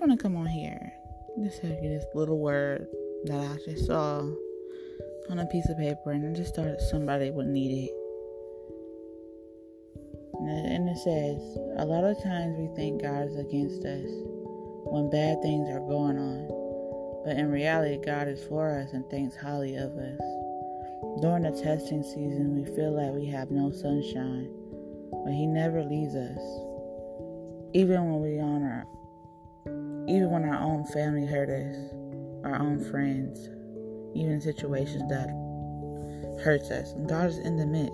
want to come on here. Just tell you this little word that I just saw on a piece of paper, and I just thought somebody would need it. And it says, a lot of times we think God is against us when bad things are going on, but in reality, God is for us and thinks highly of us. During the testing season, we feel like we have no sunshine, but He never leaves us. Even when we are on our, even when our own family hurt us, our own friends, even situations that hurts us, and God is in the mix.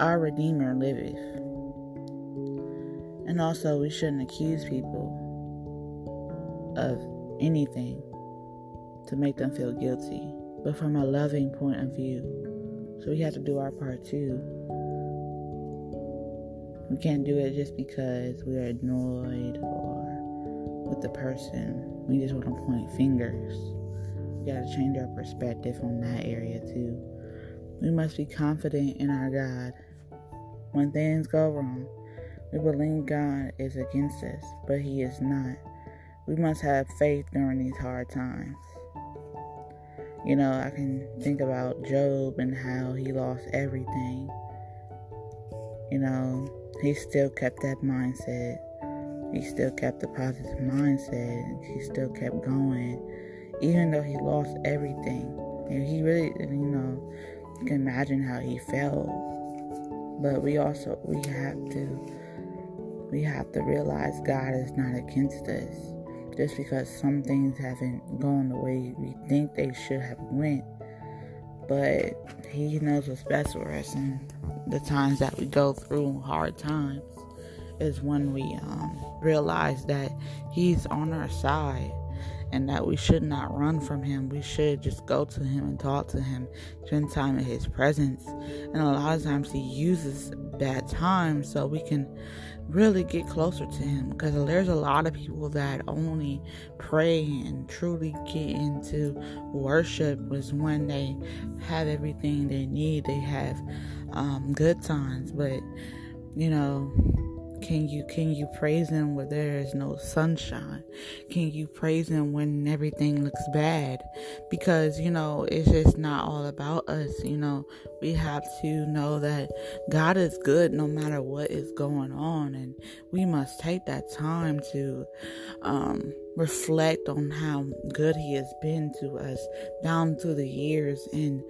Our Redeemer liveth. And also, we shouldn't accuse people of anything to make them feel guilty, but from a loving point of view. So we have to do our part too. We can't do it just because we're annoyed or with the person. We just want to point fingers. We got to change our perspective on that area too. We must be confident in our God. When things go wrong, we believe God is against us, but He is not. We must have faith during these hard times. You know, I can think about Job and how he lost everything. You know, he still kept that mindset. He still kept the positive mindset. He still kept going, even though he lost everything. And he really, you know, you can imagine how he felt. But we also we have to we have to realize God is not against us. Just because some things haven't gone the way we think they should have went. But he knows what's best for us and the times that we go through hard times is when we um, realize that he's on our side and that we should not run from him. We should just go to him and talk to him, spend time in his presence. And a lot of times he uses bad times so we can really get closer to him because there's a lot of people that only pray and truly get into worship was when they have everything they need. They have um, good times, but you know can you can you praise him where there is no sunshine? Can you praise him when everything looks bad? Because you know, it's just not all about us, you know. We have to know that God is good no matter what is going on and we must take that time to um reflect on how good he has been to us down through the years and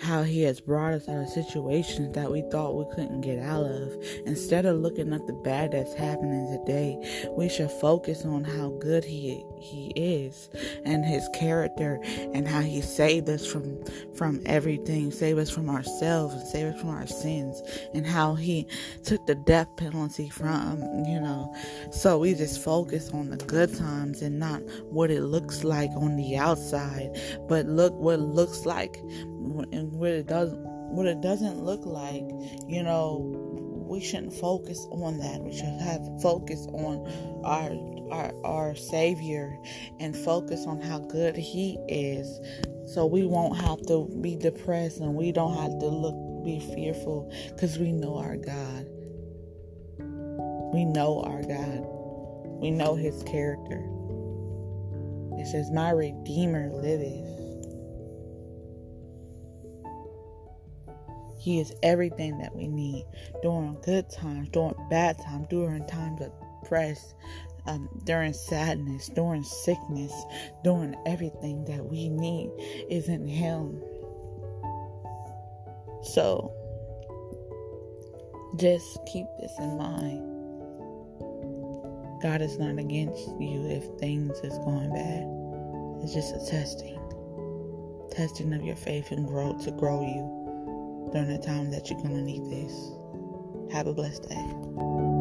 how he has brought us out of situations that we thought we couldn't get out of. Instead of looking at the bad that's happening today, we should focus on how good he he is and his character and how he saved us from from everything, save us from ourselves and save us from our sins and how he took the death penalty from, you know. So we just focus on the good times and not what it looks like on the outside, but look what it looks like and what it does what it doesn't look like, you know, we shouldn't focus on that. We should have focus on our our our savior and focus on how good he is so we won't have to be depressed and we don't have to look be fearful cuz we know our God. We know our God. We know his character. It says, My Redeemer liveth. He is everything that we need during good times, during bad times, during times of press, um, during sadness, during sickness, during everything that we need is in Him. So just keep this in mind. God is not against you if things is going bad. It's just a testing. Testing of your faith and growth to grow you during the time that you're gonna need this. Have a blessed day.